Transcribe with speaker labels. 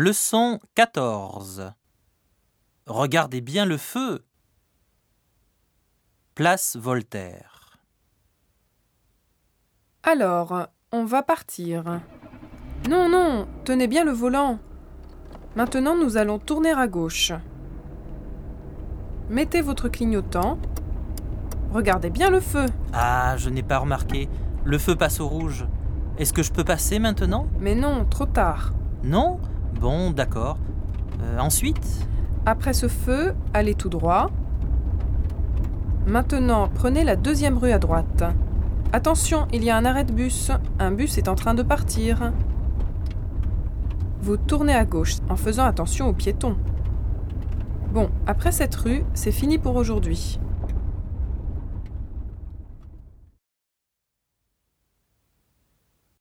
Speaker 1: Leçon 14. Regardez bien le feu. Place Voltaire.
Speaker 2: Alors, on va partir. Non, non, tenez bien le volant. Maintenant, nous allons tourner à gauche. Mettez votre clignotant. Regardez bien le feu.
Speaker 1: Ah, je n'ai pas remarqué. Le feu passe au rouge. Est-ce que je peux passer maintenant?
Speaker 2: Mais non, trop tard.
Speaker 1: Non? Bon, d'accord. Euh, ensuite
Speaker 2: Après ce feu, allez tout droit. Maintenant, prenez la deuxième rue à droite. Attention, il y a un arrêt de bus. Un bus est en train de partir. Vous tournez à gauche en faisant attention aux piétons. Bon, après cette rue, c'est fini pour aujourd'hui.